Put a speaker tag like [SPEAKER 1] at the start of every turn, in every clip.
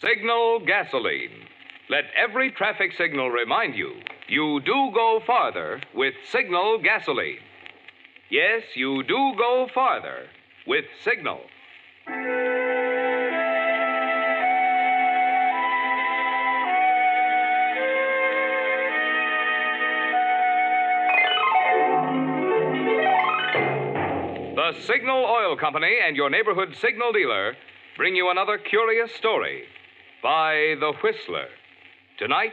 [SPEAKER 1] Signal gasoline. Let every traffic signal remind you you do go farther with Signal gasoline. Yes, you do go farther with Signal. The Signal Oil Company and your neighborhood signal dealer bring you another curious story by The Whistler. Tonight,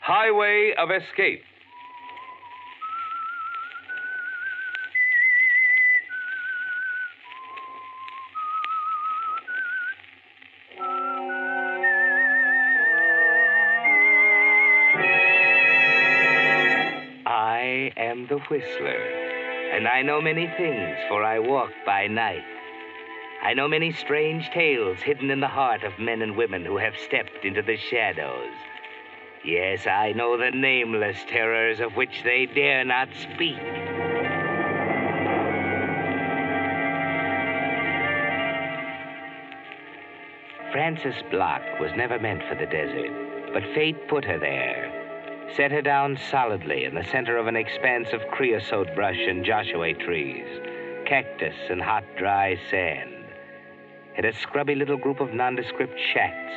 [SPEAKER 1] Highway of Escape.
[SPEAKER 2] I am the Whistler, and I know many things, for I walk by night. I know many strange tales hidden in the heart of men and women who have stepped into the shadows. Yes, I know the nameless terrors of which they dare not speak. Frances Block was never meant for the desert, but fate put her there. Set her down solidly in the center of an expanse of creosote brush and Joshua trees, cactus and hot, dry sand. In a scrubby little group of nondescript shacks,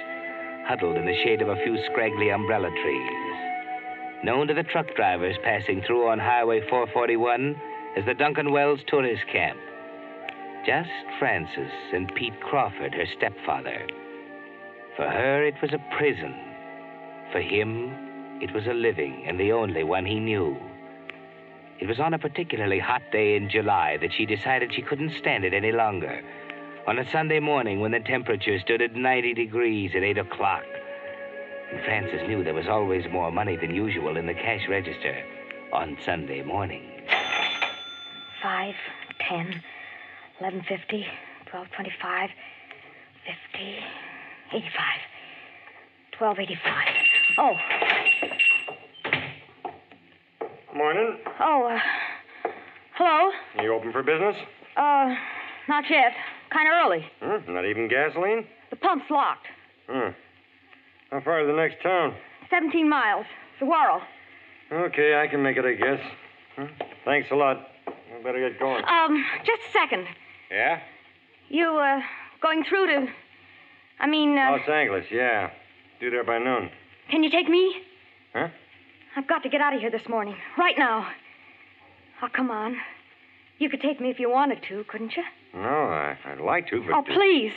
[SPEAKER 2] huddled in the shade of a few scraggly umbrella trees. Known to the truck drivers passing through on Highway 441 as the Duncan Wells Tourist Camp. Just Frances and Pete Crawford, her stepfather. For her, it was a prison. For him, it was a living and the only one he knew. It was on a particularly hot day in July that she decided she couldn't stand it any longer. On a Sunday morning when the temperature stood at 90 degrees at 8 o'clock. And Frances knew there was always more money than usual in the cash register on Sunday morning.
[SPEAKER 3] Five, ten, eleven fifty, twelve twenty-five, fifty, eighty-five, twelve eighty-five. Oh,
[SPEAKER 4] Morning.
[SPEAKER 3] oh, uh, hello.
[SPEAKER 4] You open for business?
[SPEAKER 3] Uh, not yet. Kind of early.
[SPEAKER 4] Not even gasoline?
[SPEAKER 3] The pump's locked.
[SPEAKER 4] Hmm. How far to the next town?
[SPEAKER 3] Seventeen miles. Saguaro.
[SPEAKER 4] Okay, I can make it, I guess. Thanks a lot. I better get going.
[SPEAKER 3] Um, just a second.
[SPEAKER 4] Yeah?
[SPEAKER 3] You, uh, going through to. I mean, uh,
[SPEAKER 4] Los Angeles, yeah. Due there by noon.
[SPEAKER 3] can you take me?
[SPEAKER 4] Huh?
[SPEAKER 3] I've got to get out of here this morning. Right now. Oh, come on. You could take me if you wanted to, couldn't you?
[SPEAKER 4] No, I, I'd like to, but.
[SPEAKER 3] Oh, please.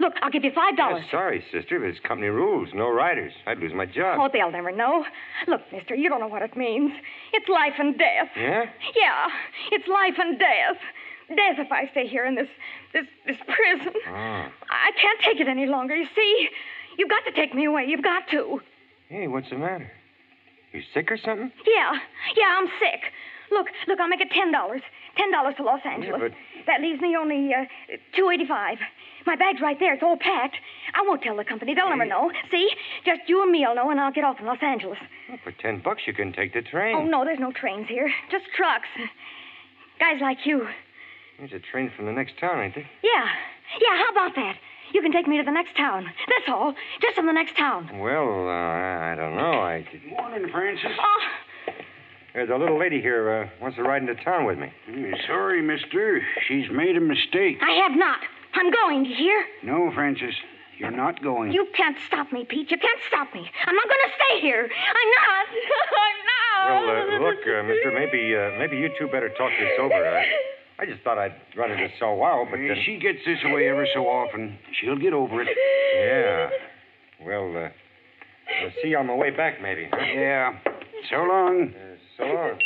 [SPEAKER 3] Look, I'll give you five dollars.
[SPEAKER 4] Yeah, sorry, sister, but it's company rules. No riders. I'd lose my job.
[SPEAKER 3] Oh, they'll never know. Look, mister, you don't know what it means. It's life and death.
[SPEAKER 4] Yeah?
[SPEAKER 3] Yeah, it's life and death. Death if I stay here in this this this prison.
[SPEAKER 4] Oh.
[SPEAKER 3] I can't take it any longer, you see? You've got to take me away. You've got to.
[SPEAKER 4] Hey, what's the matter? You sick or something?
[SPEAKER 3] Yeah, yeah, I'm sick. Look, look, I'll make it ten dollars. Ten dollars to Los Angeles.
[SPEAKER 4] but-
[SPEAKER 3] That leaves me only uh, two eighty-five. My bag's right there. It's all packed. I won't tell the company. They'll never know. See? Just you and me'll know, and I'll get off in Los Angeles.
[SPEAKER 4] Well, for ten bucks, you can take the train.
[SPEAKER 3] Oh no, there's no trains here. Just trucks. Guys like you.
[SPEAKER 4] There's a train from the next town, ain't there?
[SPEAKER 3] Yeah, yeah. How about that? You can take me to the next town. That's all. Just from the next town.
[SPEAKER 4] Well, uh, I I don't know. I.
[SPEAKER 5] Morning, Frances.
[SPEAKER 3] Oh,
[SPEAKER 4] There's a little lady here uh, wants to ride into town with me.
[SPEAKER 5] Mm, Sorry, mister. She's made a mistake.
[SPEAKER 3] I have not. I'm going. You hear?
[SPEAKER 5] No, Frances. You're not going.
[SPEAKER 3] You can't stop me, Pete. You can't stop me. I'm not going to stay here. I'm not. I'm
[SPEAKER 4] Well,
[SPEAKER 3] not.
[SPEAKER 4] uh, look, uh, Mister, maybe uh, maybe you two better talk this over. I, I just thought I'd run into Saguaro, but then,
[SPEAKER 5] She gets this way ever so often. She'll get over it.
[SPEAKER 4] yeah. Well, uh, I'll see you on my way back, maybe. Huh?
[SPEAKER 5] Yeah. So long.
[SPEAKER 4] Uh, so long.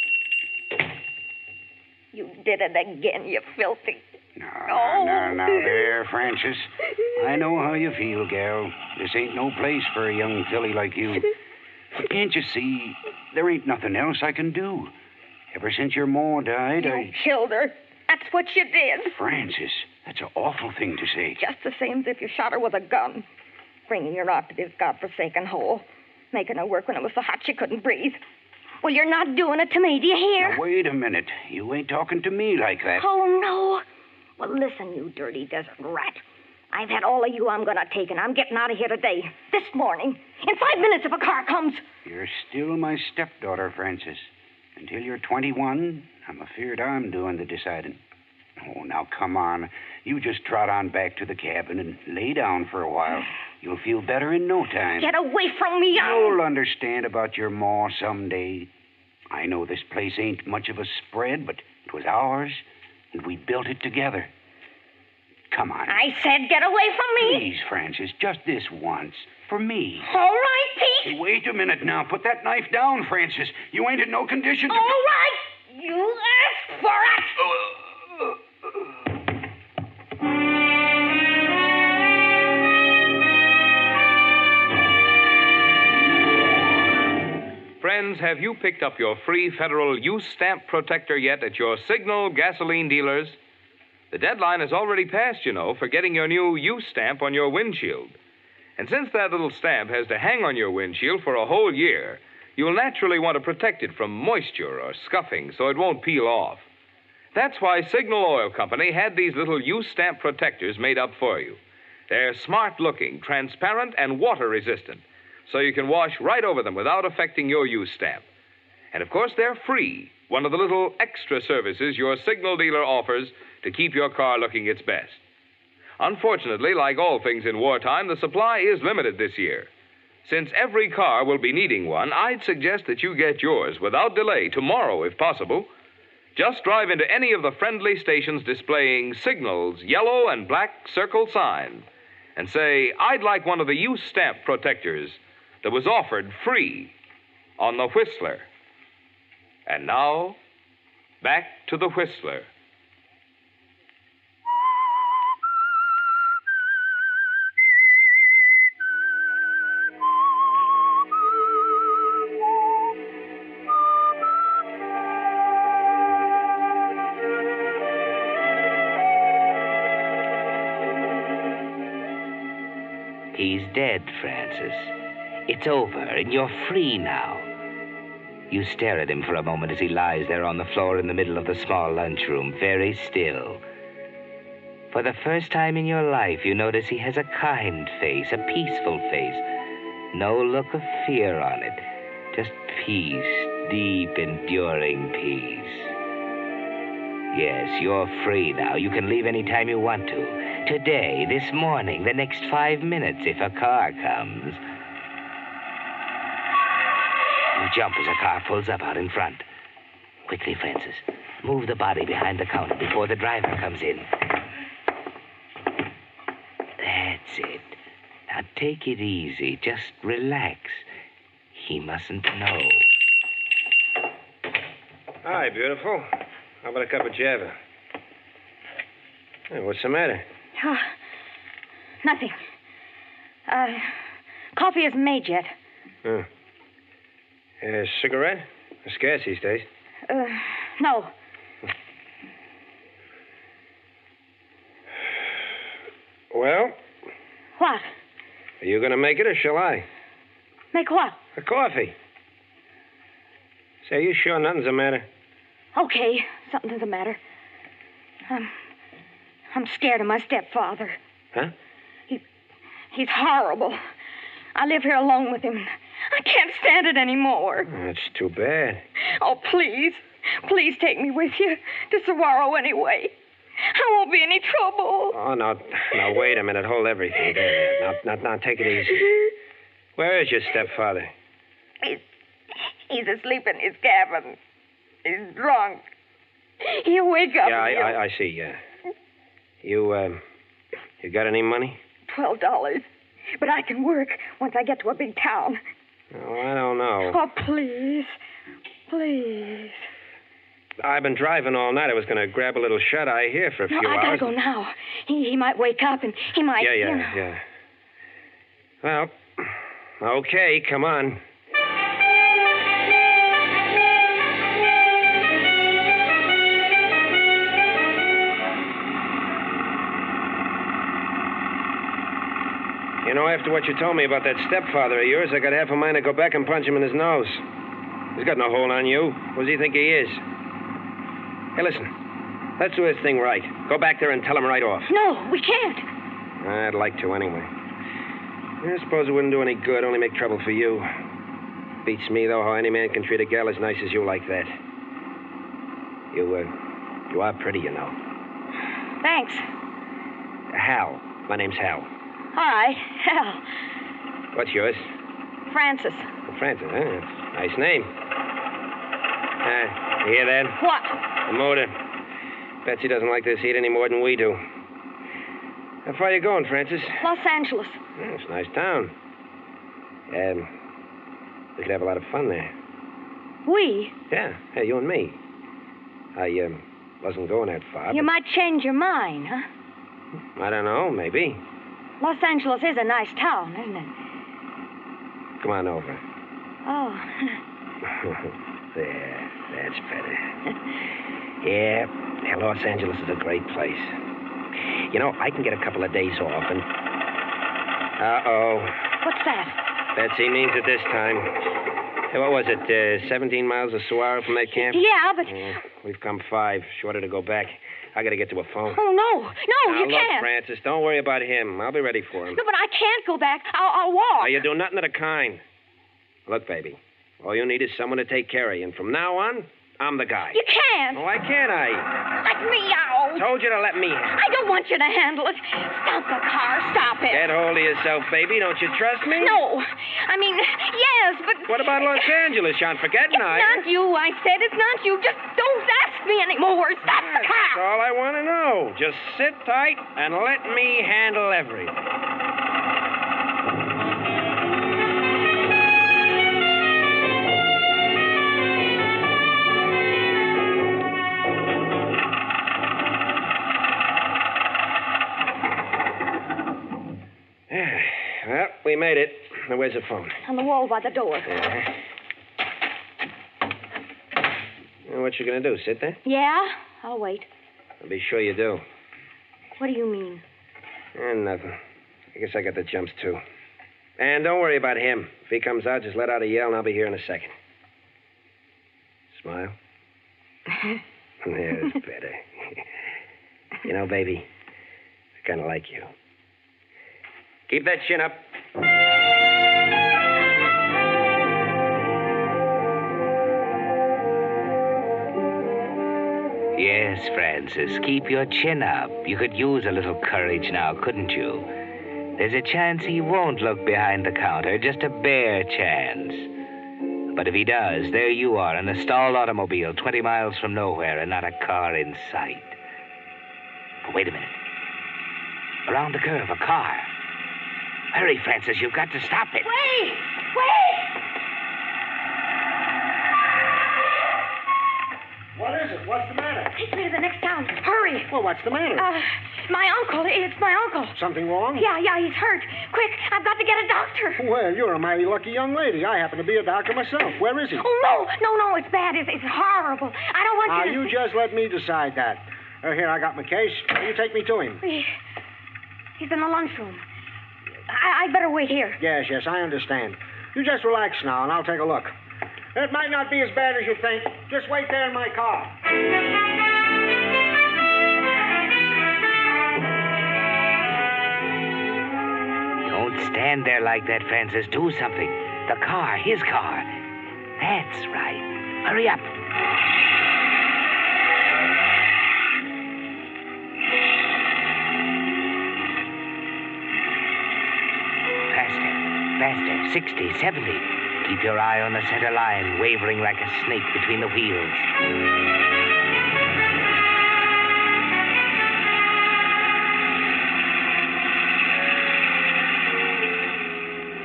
[SPEAKER 3] You did it again, you filthy.
[SPEAKER 5] Now,
[SPEAKER 3] Oh.
[SPEAKER 5] now, now, there, Frances. I know how you feel, gal. This ain't no place for a young filly like you. But can't you see, there ain't nothing else I can do. Ever since your ma died,
[SPEAKER 3] You
[SPEAKER 5] I.
[SPEAKER 3] killed her. That's what you did.
[SPEAKER 5] Frances, that's an awful thing to say.
[SPEAKER 3] Just the same as if you shot her with a gun. Bringing her out to this godforsaken hole. Making her work when it was so hot she couldn't breathe. Well, you're not doing it to me, do you hear?
[SPEAKER 5] Now, wait a minute. You ain't talking to me like that.
[SPEAKER 3] Oh, no. Well, listen, you dirty desert rat. I've had all of you I'm going to take, and I'm getting out of here today. This morning. In five minutes if a car comes.
[SPEAKER 5] You're still my stepdaughter, Frances. Until you're 21, I'm afeard I'm doing the deciding. Oh, now come on. You just trot on back to the cabin and lay down for a while. You'll feel better in no time.
[SPEAKER 3] Get away from me. I'll-
[SPEAKER 5] You'll understand about your ma someday. I know this place ain't much of a spread, but it was ours, and we built it together. Come on.
[SPEAKER 3] I said get away from me.
[SPEAKER 5] Please, Frances, just this once. For me.
[SPEAKER 3] All right, Pete.
[SPEAKER 5] Hey, wait a minute now. Put that knife down, Frances. You ain't in no condition to.
[SPEAKER 3] All right. You asked for it.
[SPEAKER 1] Friends, have you picked up your free federal use stamp protector yet at your Signal gasoline dealers? The deadline has already passed, you know, for getting your new U stamp on your windshield. And since that little stamp has to hang on your windshield for a whole year, you'll naturally want to protect it from moisture or scuffing so it won't peel off. That's why Signal Oil Company had these little U stamp protectors made up for you. They're smart looking, transparent, and water resistant, so you can wash right over them without affecting your U stamp. And of course, they're free, one of the little extra services your Signal dealer offers to keep your car looking its best. Unfortunately, like all things in wartime, the supply is limited this year. Since every car will be needing one, I'd suggest that you get yours without delay tomorrow, if possible. Just drive into any of the friendly stations displaying Signal's yellow and black circle sign and say, I'd like one of the use stamp protectors that was offered free on the Whistler. And now, back to the Whistler.
[SPEAKER 2] He's dead, Frances. It's over, and you're free now. You stare at him for a moment as he lies there on the floor in the middle of the small lunchroom, very still. For the first time in your life, you notice he has a kind face, a peaceful face. No look of fear on it, just peace, deep, enduring peace. Yes, you're free now. You can leave any time you want to. Today, this morning, the next five minutes, if a car comes. You jump as a car pulls up out in front. Quickly, Frances. Move the body behind the counter before the driver comes in. That's it. Now take it easy. Just relax. He mustn't know.
[SPEAKER 6] Hi, beautiful. How about a cup of Java? Hey, what's the matter?
[SPEAKER 3] Oh, nothing. Uh, coffee isn't made yet.
[SPEAKER 6] Huh. A cigarette? It's scarce these days.
[SPEAKER 3] Uh, no.
[SPEAKER 6] Well,
[SPEAKER 3] What?
[SPEAKER 6] are you going to make it or shall I?
[SPEAKER 3] Make what?
[SPEAKER 6] A coffee. Say, are you sure nothing's the matter?
[SPEAKER 3] Okay, something's the matter. I'm, I'm scared of my stepfather.
[SPEAKER 6] Huh?
[SPEAKER 3] He, He's horrible. I live here alone with him. I can't stand it anymore.
[SPEAKER 6] Oh, that's too bad.
[SPEAKER 3] Oh, please. Please take me with you to Saguaro anyway. I won't be any trouble.
[SPEAKER 6] Oh, now, now, wait a minute. Hold everything there. Now, now, now, take it easy. Where is your stepfather?
[SPEAKER 3] He's, he's asleep in his cabin. He's drunk. He'll wake up.
[SPEAKER 6] Yeah, I, I, I see. Yeah. You, um, you got any money?
[SPEAKER 3] Twelve dollars. But I can work once I get to a big town.
[SPEAKER 6] Oh, I don't know.
[SPEAKER 3] Oh, please. Please.
[SPEAKER 6] I've been driving all night. I was going to grab a little shut eye here for a few No,
[SPEAKER 3] I gotta
[SPEAKER 6] hours.
[SPEAKER 3] go now. He, he might wake up and he might.
[SPEAKER 6] Yeah,
[SPEAKER 3] you
[SPEAKER 6] yeah,
[SPEAKER 3] know.
[SPEAKER 6] yeah. Well, okay, come on. You know, after what you told me about that stepfather of yours, I got half a mind to go back and punch him in his nose. He's got no hold on you. What does he think he is? Hey, listen. Let's do this thing right. Go back there and tell him right off.
[SPEAKER 3] No, we can't.
[SPEAKER 6] I'd like to anyway. I suppose it wouldn't do any good, only make trouble for you. Beats me, though, how any man can treat a gal as nice as you like that. You, uh, you are pretty, you know.
[SPEAKER 3] Thanks.
[SPEAKER 6] Hal. My name's Hal.
[SPEAKER 3] All right. Hal,
[SPEAKER 6] What's yours?
[SPEAKER 3] Frances.
[SPEAKER 6] Frances, huh? Nice name. Ah, you hear that?
[SPEAKER 3] What?
[SPEAKER 6] The motor. Betsy doesn't like this heat any more than we do. How far you going, Frances?
[SPEAKER 3] Los Angeles.
[SPEAKER 6] Hmm, it's a nice town. Um, we could have a lot of fun there.
[SPEAKER 3] We?
[SPEAKER 6] Yeah, hey, you and me. I um, wasn't going that far.
[SPEAKER 3] You
[SPEAKER 6] but-
[SPEAKER 3] might change your mind, huh?
[SPEAKER 6] I don't know, maybe.
[SPEAKER 3] Los Angeles is a nice town, isn't it?
[SPEAKER 6] Come on over.
[SPEAKER 3] Oh.
[SPEAKER 6] there, that's better. yeah, yeah, Los Angeles is a great place. You know, I can get a couple of days off and. Uh oh.
[SPEAKER 3] What's that?
[SPEAKER 6] Betsy means it this time. Hey, what was it? Uh, 17 miles of Saguaro from that camp?
[SPEAKER 3] Yeah, but.
[SPEAKER 6] Yeah, we've come five. Shorter to go back. I gotta get to a phone.
[SPEAKER 3] Oh, no. No,
[SPEAKER 6] now,
[SPEAKER 3] you
[SPEAKER 6] look,
[SPEAKER 3] can't.
[SPEAKER 6] Frances, don't worry about him. I'll be ready for him.
[SPEAKER 3] No, but I can't go back. I'll, I'll walk.
[SPEAKER 6] Now, you do nothing of the kind. Look, baby, all you need is someone to take care of you. And from now on, I'm the guy.
[SPEAKER 3] You can't.
[SPEAKER 6] Oh, why can't I?
[SPEAKER 3] Let me out.
[SPEAKER 6] I told you to let me.
[SPEAKER 3] I don't want you to handle it. Stop the car. Stop it.
[SPEAKER 6] Get hold of yourself, baby. Don't you trust me?
[SPEAKER 3] No. I mean, yes, but.
[SPEAKER 6] What about Los Angeles? You aren't forgetting,
[SPEAKER 3] It's
[SPEAKER 6] are
[SPEAKER 3] not you, I said. It's not you. Just don't ask me anymore. Stop the car.
[SPEAKER 6] That's all I want to know. Just sit tight and let me handle everything. We made it. Now, where's the phone?
[SPEAKER 3] On the wall by the door.
[SPEAKER 6] Yeah. Well, what you gonna do? Sit there?
[SPEAKER 3] Yeah? I'll wait.
[SPEAKER 6] I'll be sure you do.
[SPEAKER 3] What do you mean?
[SPEAKER 6] Eh, nothing. I guess I got the jumps too. And don't worry about him. If he comes out, just let out a yell, and I'll be here in a second. Smile. There's better. you know, baby, I kind of like you. Keep that chin up.
[SPEAKER 2] Yes, Frances, keep your chin up. You could use a little courage now, couldn't you? There's a chance he won't look behind the counter, just a bare chance. But if he does, there you are in a stalled automobile 20 miles from nowhere and not a car in sight. But wait a minute. Around the curve, a car. Hurry, Frances, you've got to stop it.
[SPEAKER 3] Wait! Wait!
[SPEAKER 4] What is it? What's the matter?
[SPEAKER 3] Take me to the next town. Hurry.
[SPEAKER 4] Well, what's the matter?
[SPEAKER 3] Uh, my uncle. It's my uncle.
[SPEAKER 4] Something wrong?
[SPEAKER 3] Yeah, yeah, he's hurt. Quick, I've got to get a doctor.
[SPEAKER 4] Well, you're a mighty lucky young lady. I happen to be a doctor myself. Where is he?
[SPEAKER 3] Oh, no, no, no, it's bad. It's, it's horrible. I don't want
[SPEAKER 4] Now,
[SPEAKER 3] you to...
[SPEAKER 4] you just let me decide that. Uh, here, I got my case. You take me to him.
[SPEAKER 3] He- He's in the lunchroom. I, I'd better wait here.
[SPEAKER 4] Yes, yes, I understand. You just relax now, and I'll take a look. It might not be as bad as you think. Just wait there in my car.
[SPEAKER 2] Don't stand there like that, Frances. Do something. The car, his car. That's right. Hurry up. Faster, faster. 60, 70. Keep your eye on the center line, wavering like a snake between the wheels.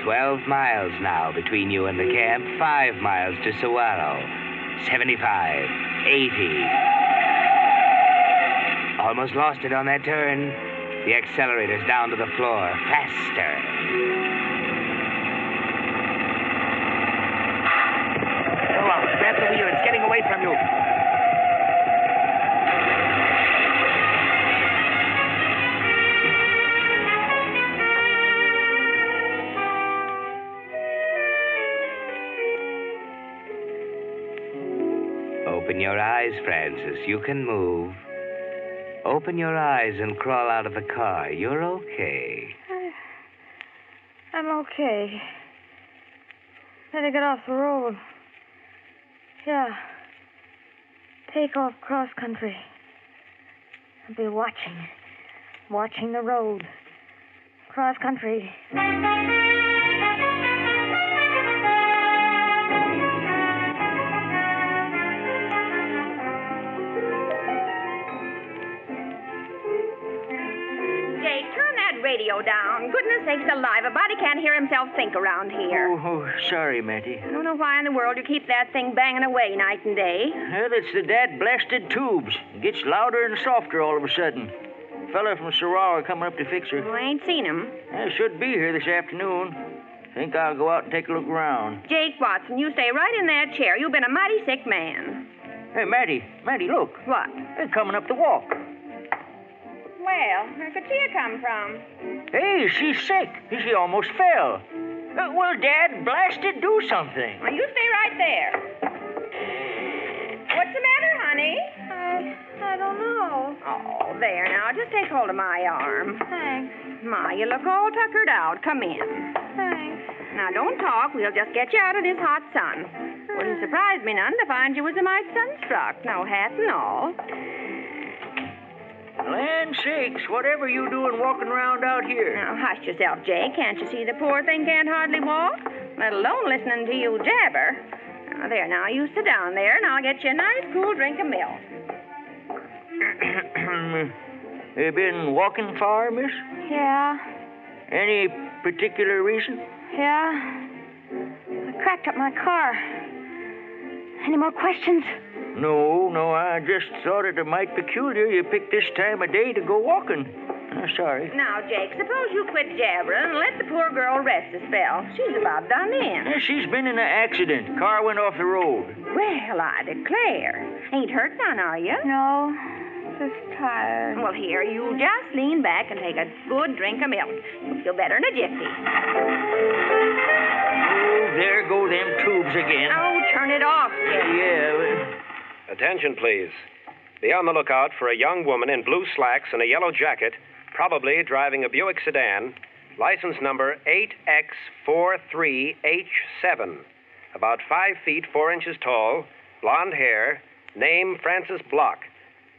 [SPEAKER 2] Twelve miles now between you and the camp, five miles to Saguaro. 75, 80. Almost lost it on that turn. The accelerator's down to the floor. Faster. Go on, grab the wheel. It's getting away from you. Open your eyes, Frances. You can move. Open your eyes and crawl out of the car. You're okay.
[SPEAKER 3] I'm okay. Better get off the road. Yeah. Take off cross country. I'll be watching. Watching the road. Cross country.
[SPEAKER 7] Radio down. Goodness sakes alive, a body can't hear himself think around here.
[SPEAKER 8] Oh, oh, sorry, Matty.
[SPEAKER 7] I don't know why in the world you keep that thing banging away night and day.
[SPEAKER 8] Well, it's the dad blasted tubes. It gets louder and softer all of a sudden. A Fella from Saguaro coming up to fix her.
[SPEAKER 7] Oh, I ain't seen him.
[SPEAKER 8] I should be here this afternoon. Think I'll go out and take a look around.
[SPEAKER 7] Jake Watson, you stay right in that chair. You've been a mighty sick man.
[SPEAKER 8] Hey, Matty, Matty, look.
[SPEAKER 7] What?
[SPEAKER 8] They're coming up the walk.
[SPEAKER 7] Well, where could she have come from?
[SPEAKER 8] Hey, she's sick. She almost fell. Uh, well, Dad, blasted, do something.
[SPEAKER 7] Well, you stay right there. What's the matter, honey?
[SPEAKER 3] I, I don't know.
[SPEAKER 7] Oh, there now. Just take hold of my arm.
[SPEAKER 3] Thanks.
[SPEAKER 7] My, you look all tuckered out. Come in.
[SPEAKER 3] Thanks.
[SPEAKER 7] Now, don't talk. We'll just get you out of this hot sun. Wouldn't surprise me none to find you was a mite sunstruck. No hat and all.
[SPEAKER 8] Land sakes, whatever you doing walking around out here?
[SPEAKER 7] Now, hush yourself, Jake. Can't you see the poor thing can't hardly walk? Let alone listening to you jabber. Now, there, now, you sit down there, and I'll get you a nice cool drink of milk.
[SPEAKER 8] you been walking far, miss?
[SPEAKER 3] Yeah.
[SPEAKER 8] Any particular reason?
[SPEAKER 3] Yeah. I cracked up my car. Any more questions?
[SPEAKER 8] No, no, I just thought it a mite peculiar you picked this time of day to go walking. I'm sorry.
[SPEAKER 7] Now, Jake, suppose you quit jabbering and let the poor girl rest a spell. She's about done in.
[SPEAKER 8] Yeah, she's been in an accident. Car went off the road.
[SPEAKER 7] Well, I declare. Ain't hurt none, are you?
[SPEAKER 3] No. Just tired.
[SPEAKER 7] Well, here, you just lean back and take a good drink of milk. You'll feel better in a jiffy.
[SPEAKER 8] Oh, there go them tubes again.
[SPEAKER 7] Oh, turn it off, Jake.
[SPEAKER 8] Yeah, well,
[SPEAKER 6] Attention, please. Be on the lookout for a young woman in blue slacks and a yellow jacket, probably driving a Buick sedan, license number 8X43H7. About five feet, four inches tall, blonde hair, name Frances Block.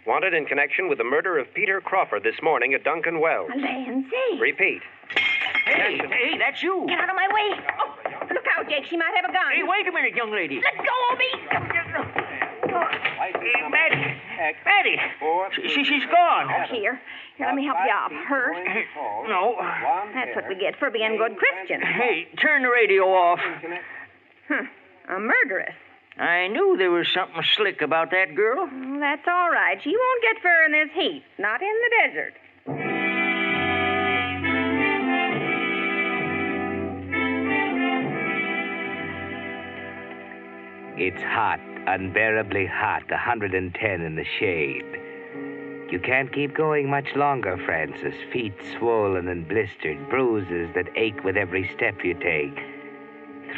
[SPEAKER 6] Wanted in connection with the murder of Peter Crawford this morning at Duncan Wells.
[SPEAKER 7] Land say.
[SPEAKER 6] Repeat.
[SPEAKER 8] hey, hey, that's you.
[SPEAKER 7] Get out of my way. Oh, look out, Jake. She might have a gun.
[SPEAKER 8] Hey, wait a minute, young lady.
[SPEAKER 7] Let go of me.
[SPEAKER 8] Hey, Maddie. Maddie. She, she's gone.
[SPEAKER 7] Here. Here, let me help you up. Hurt?
[SPEAKER 8] No.
[SPEAKER 7] That's what we get for being good Christians.
[SPEAKER 8] Hey, turn the radio off.
[SPEAKER 7] Huh. A murderess.
[SPEAKER 8] I knew there was something slick about that girl.
[SPEAKER 7] Well, that's all right. She won't get fur in this heat. Not in the desert.
[SPEAKER 2] It's hot, unbearably hot, 110 in the shade. You can't keep going much longer, Frances. Feet swollen and blistered, bruises that ache with every step you take.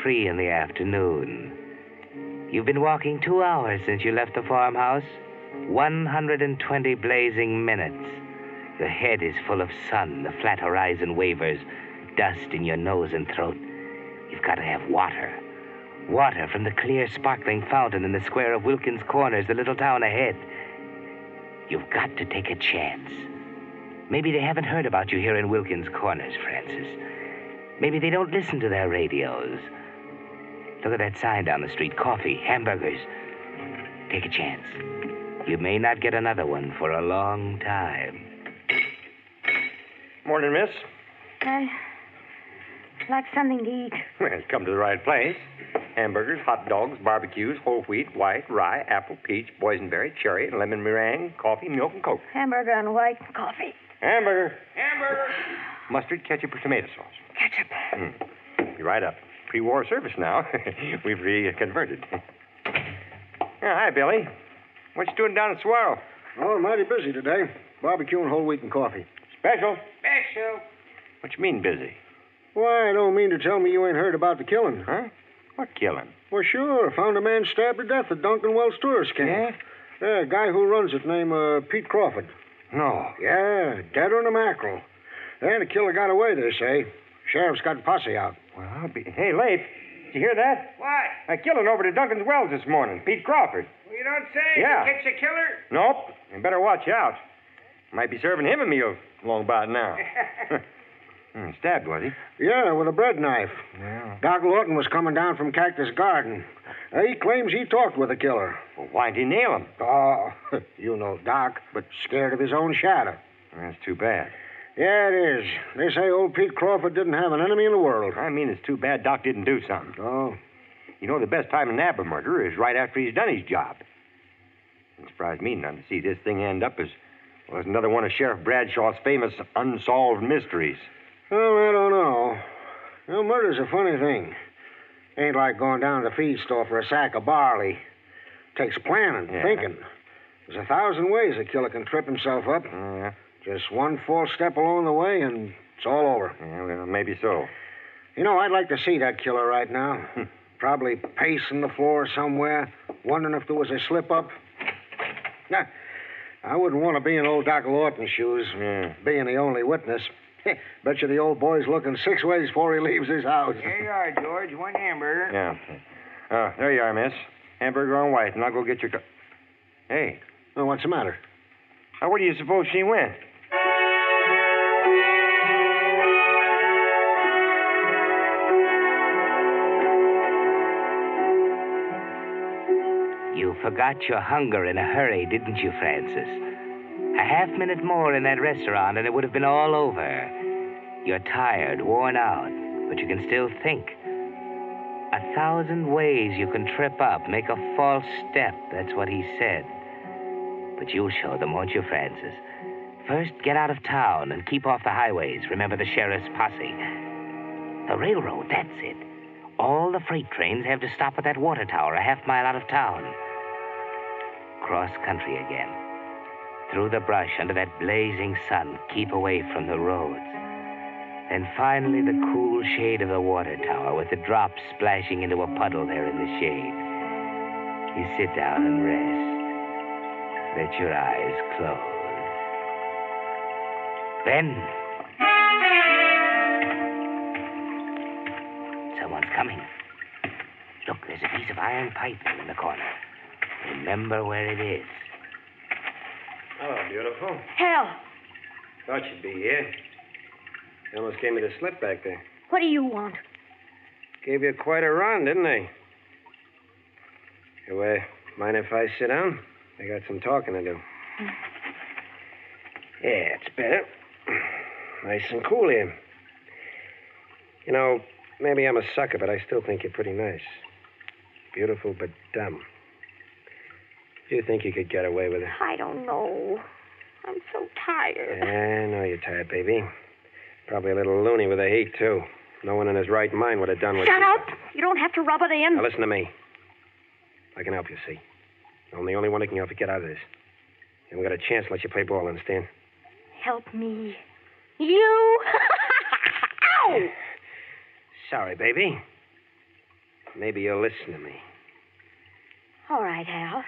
[SPEAKER 2] Three in the afternoon. You've been walking two hours since you left the farmhouse. 120 blazing minutes. Your head is full of sun. The flat horizon wavers. Dust in your nose and throat. You've got to have water. Water from the clear, sparkling fountain in the square of Wilkins Corners, the little town ahead. You've got to take a chance. Maybe they haven't heard about you here in Wilkins Corners, Frances. Maybe they don't listen to their radios. Look at that sign down the street coffee, hamburgers. Take a chance. You may not get another one for a long time.
[SPEAKER 9] Morning, miss.
[SPEAKER 3] I'd like something to eat.
[SPEAKER 9] Well, come to the right place. Hamburgers, hot dogs, barbecues, whole wheat, white, rye, apple, peach, boysenberry, cherry, and lemon meringue, coffee, milk, and coke.
[SPEAKER 3] Hamburger and white coffee.
[SPEAKER 9] Hamburger.
[SPEAKER 6] Hamburger.
[SPEAKER 9] Mustard, ketchup, or tomato sauce.
[SPEAKER 3] Ketchup.
[SPEAKER 9] Mm. You're right up. Pre-war service now. We've reconverted. Yeah, hi, Billy. What you doing down at Swirl?
[SPEAKER 4] Oh, mighty busy today. Barbecue and whole wheat and coffee.
[SPEAKER 9] Special.
[SPEAKER 6] Special.
[SPEAKER 9] What you mean busy?
[SPEAKER 4] Why, I don't mean to tell me you ain't heard about the killing.
[SPEAKER 9] Huh? What killing?
[SPEAKER 4] Well, sure. Found a man stabbed to death at Duncan Wells Tourist Camp.
[SPEAKER 9] Yeah?
[SPEAKER 4] Yeah, a guy who runs it named uh, Pete Crawford.
[SPEAKER 9] No.
[SPEAKER 4] Yeah, deader than a mackerel. And the killer got away, they say. Sheriff's got posse out.
[SPEAKER 9] Well, I'll be... Hey, Leif, did you hear that?
[SPEAKER 6] What?
[SPEAKER 9] A killing over to Duncan's Wells this morning. Pete Crawford.
[SPEAKER 6] Well, You don't say?
[SPEAKER 9] Yeah.
[SPEAKER 6] You catch a killer?
[SPEAKER 9] Nope. You better watch out. Might be serving him a meal long about now. Hmm, stabbed, was he?
[SPEAKER 4] Yeah, with a bread knife.
[SPEAKER 9] Yeah.
[SPEAKER 4] Doc Lawton was coming down from Cactus Garden. Uh, he claims he talked with the killer.
[SPEAKER 9] Well, why'd he nail him?
[SPEAKER 4] Oh, you know Doc, but scared of his own shadow.
[SPEAKER 9] That's too bad.
[SPEAKER 4] Yeah, it is. They say old Pete Crawford didn't have an enemy in the world.
[SPEAKER 9] I mean, it's too bad Doc didn't do something.
[SPEAKER 4] Oh,
[SPEAKER 9] You know, the best time to nab a murderer is right after he's done his job. It surprised me none to see this thing end up as, well, as another one of Sheriff Bradshaw's famous unsolved mysteries.
[SPEAKER 4] Well, I don't know. You know, murder's a funny thing. Ain't like going down to the feed store for a sack of barley. Takes planning,
[SPEAKER 9] Yeah.
[SPEAKER 4] thinking. There's a thousand ways a killer can trip himself up.
[SPEAKER 9] Yeah,
[SPEAKER 4] Just one false step along the way, and it's all over.
[SPEAKER 9] yeah well, maybe so.
[SPEAKER 4] You know, I'd like to see that killer right now. Hmm. Probably pacing the floor somewhere, wondering if there was a slip up. Nah, I wouldn't want to be in old Doc Lawton's shoes,
[SPEAKER 9] Yeah.
[SPEAKER 4] being the only witness. Bet you the old boy's looking six ways before he leaves his house.
[SPEAKER 6] Here you are, George. One hamburger.
[SPEAKER 9] Yeah. Oh, there you are, miss. Hamburger on white, and I'll go get your. Co- hey,
[SPEAKER 4] Oh, what's the matter?
[SPEAKER 9] now where do you suppose she went?
[SPEAKER 2] You forgot your hunger in a hurry, didn't you, Frances? A half minute more in that restaurant and it would have been all over. You're tired, worn out, but you can still think. A thousand ways you can trip up, make a false step. That's what he said. But you'll show them, won't you, Frances? First, get out of town and keep off the highways. Remember the sheriff's posse. The railroad, that's it. All the freight trains have to stop at that water tower a half mile out of town. Cross country again. Through the brush under that blazing sun, keep away from the roads. Then finally the cool shade of the water tower with the drops splashing into a puddle there in the shade. You sit down and rest. Let your eyes close. Then. Someone's coming. Look, there's a piece of iron pipe in the corner. Remember where it is.
[SPEAKER 6] Oh, beautiful.
[SPEAKER 3] Hal,
[SPEAKER 6] Thought you'd be here. You almost gave me the slip back there.
[SPEAKER 3] what do you want?
[SPEAKER 6] Gave you quite a run, didn't they? You, uh, mind if I sit down? I got some talking to do. Yeah, it's better. Nice and cool here. You know, maybe I'm a sucker, but I still think you're pretty nice. Beautiful, but dumb. Do you think you could get away with it?
[SPEAKER 3] I don't know. I'm so tired.
[SPEAKER 6] I know you're tired, baby. Probably a little loony with the heat, too. No one in his right mind would have done what you.
[SPEAKER 3] Shut
[SPEAKER 6] you...
[SPEAKER 3] up! You don't have to rub it in.
[SPEAKER 6] Now, listen to me. I can help you, see. I'm the only one that can help you get out of this. And we got a chance to let you play ball, understand?
[SPEAKER 3] Help me. You? Ow!
[SPEAKER 6] Sorry, baby. Maybe you'll listen to me.
[SPEAKER 3] All right, Hal.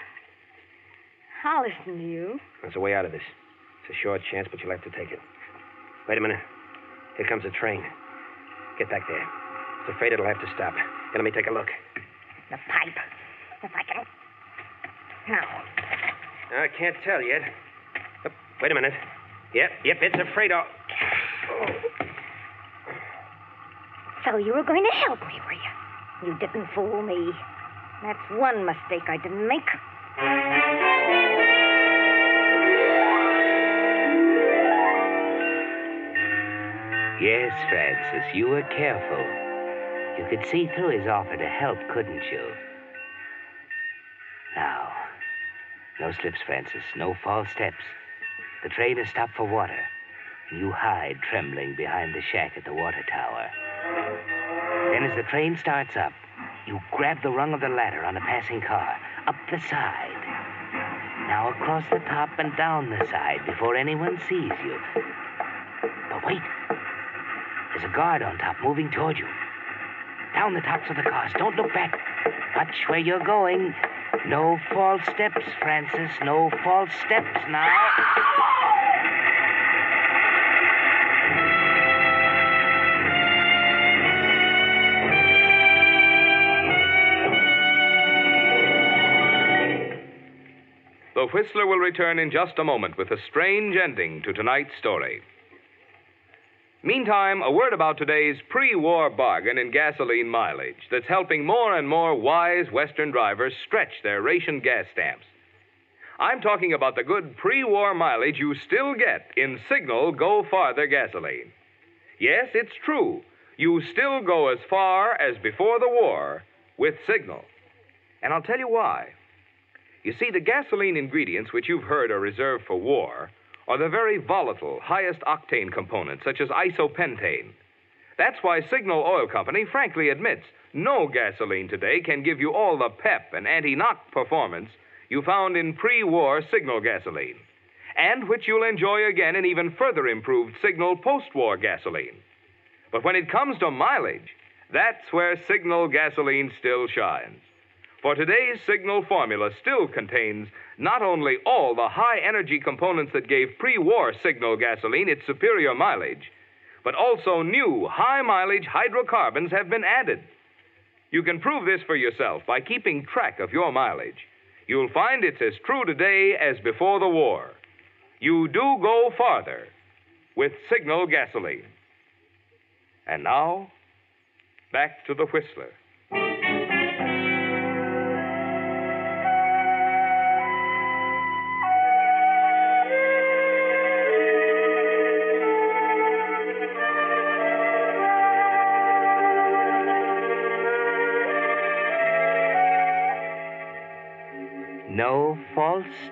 [SPEAKER 3] I'll listen to you.
[SPEAKER 6] There's a way out of this. It's a short chance, but you'll have to take it. Wait a minute. Here comes a train. Get back there. It's afraid it'll have to stop. Here, let me take a look.
[SPEAKER 3] The pipe. If I can. Now.
[SPEAKER 6] I can't tell yet. Oh, wait a minute. Yep, yep, it's afraid of.
[SPEAKER 3] So you were going to help me, were you? You didn't fool me. That's one mistake I didn't make.
[SPEAKER 2] Yes, Frances, you were careful. You could see through his offer to help, couldn't you? Now, no slips, Frances. No false steps. The train has stopped for water. You hide trembling behind the shack at the water tower. Then, as the train starts up, you grab the rung of the ladder on a passing car, up the side. Now across the top and down the side before anyone sees you. But wait. There's a guard on top moving toward you. Down the tops of the cars. Don't look back. Watch where you're going. No false steps, Frances. No false steps now.
[SPEAKER 1] The Whistler will return in just a moment with a strange ending to tonight's story. Meantime, a word about today's pre war bargain in gasoline mileage that's helping more and more wise Western drivers stretch their ration gas stamps. I'm talking about the good pre war mileage you still get in Signal Go Farther gasoline. Yes, it's true. You still go as far as before the war with Signal. And I'll tell you why. You see, the gasoline ingredients which you've heard are reserved for war are the very volatile, highest octane components, such as isopentane. That's why Signal Oil Company frankly admits no gasoline today can give you all the pep and anti knock performance you found in pre war Signal gasoline, and which you'll enjoy again in even further improved Signal post war gasoline. But when it comes to mileage, that's where Signal gasoline still shines. For today's Signal formula still contains not only all the high energy components that gave pre war Signal gasoline its superior mileage, but also new high mileage hydrocarbons have been added. You can prove this for yourself by keeping track of your mileage. You'll find it's as true today as before the war. You do go farther with Signal gasoline. And now, back to the Whistler.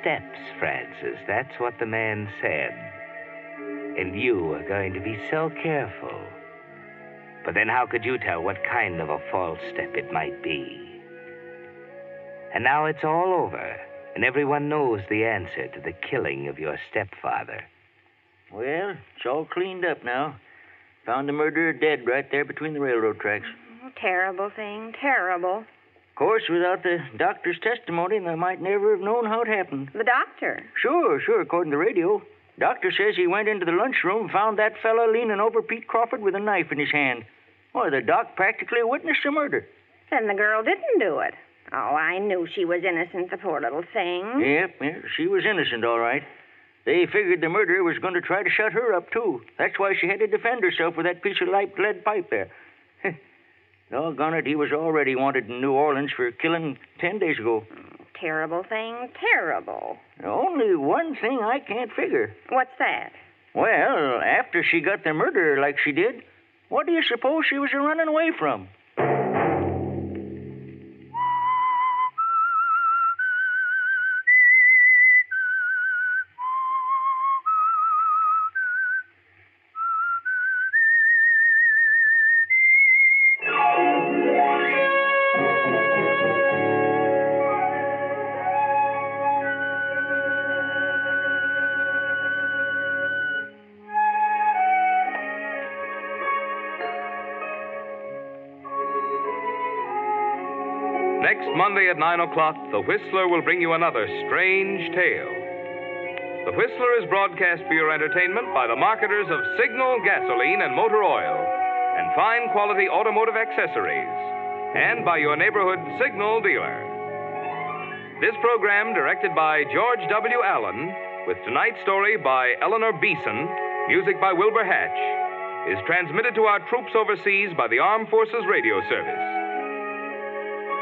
[SPEAKER 2] Steps, Frances. That's what the man said. And you are going to be so careful. But then how could you tell what kind of a false step it might be? And now it's all over, and everyone knows the answer to the killing of your stepfather.
[SPEAKER 8] Well, it's all cleaned up now. Found the murderer dead right there between the railroad tracks.
[SPEAKER 7] Oh, terrible thing, terrible.
[SPEAKER 8] Of course, without the doctor's testimony, they might never have known how it happened.
[SPEAKER 7] The doctor?
[SPEAKER 8] Sure, sure, according to the radio. Doctor says he went into the lunchroom and found that fella leaning over Pete Crawford with a knife in his hand. Why, the doc practically witnessed the murder.
[SPEAKER 7] Then the girl didn't do it. Oh, I knew she was innocent, the poor little thing.
[SPEAKER 8] Yep, yep, she was innocent, all right. They figured the murderer was going to try to shut her up, too. That's why she had to defend herself with that piece of light lead pipe there. Doggone it, he was already wanted in New Orleans for killing ten days ago.
[SPEAKER 7] Terrible thing, terrible.
[SPEAKER 8] Only one thing I can't figure.
[SPEAKER 7] What's that?
[SPEAKER 8] Well, after she got the murderer like she did, what do you suppose she was running away from?
[SPEAKER 1] At 9 o'clock, The Whistler will bring you another strange tale. The Whistler is broadcast for your entertainment by the marketers of Signal gasoline and motor oil and fine quality automotive accessories, and by your neighborhood Signal dealer. This program, directed by George W. Allen, with tonight's story by Eleanor Beeson, music by Wilbur Hatch, is transmitted to our troops overseas by the Armed Forces Radio Service.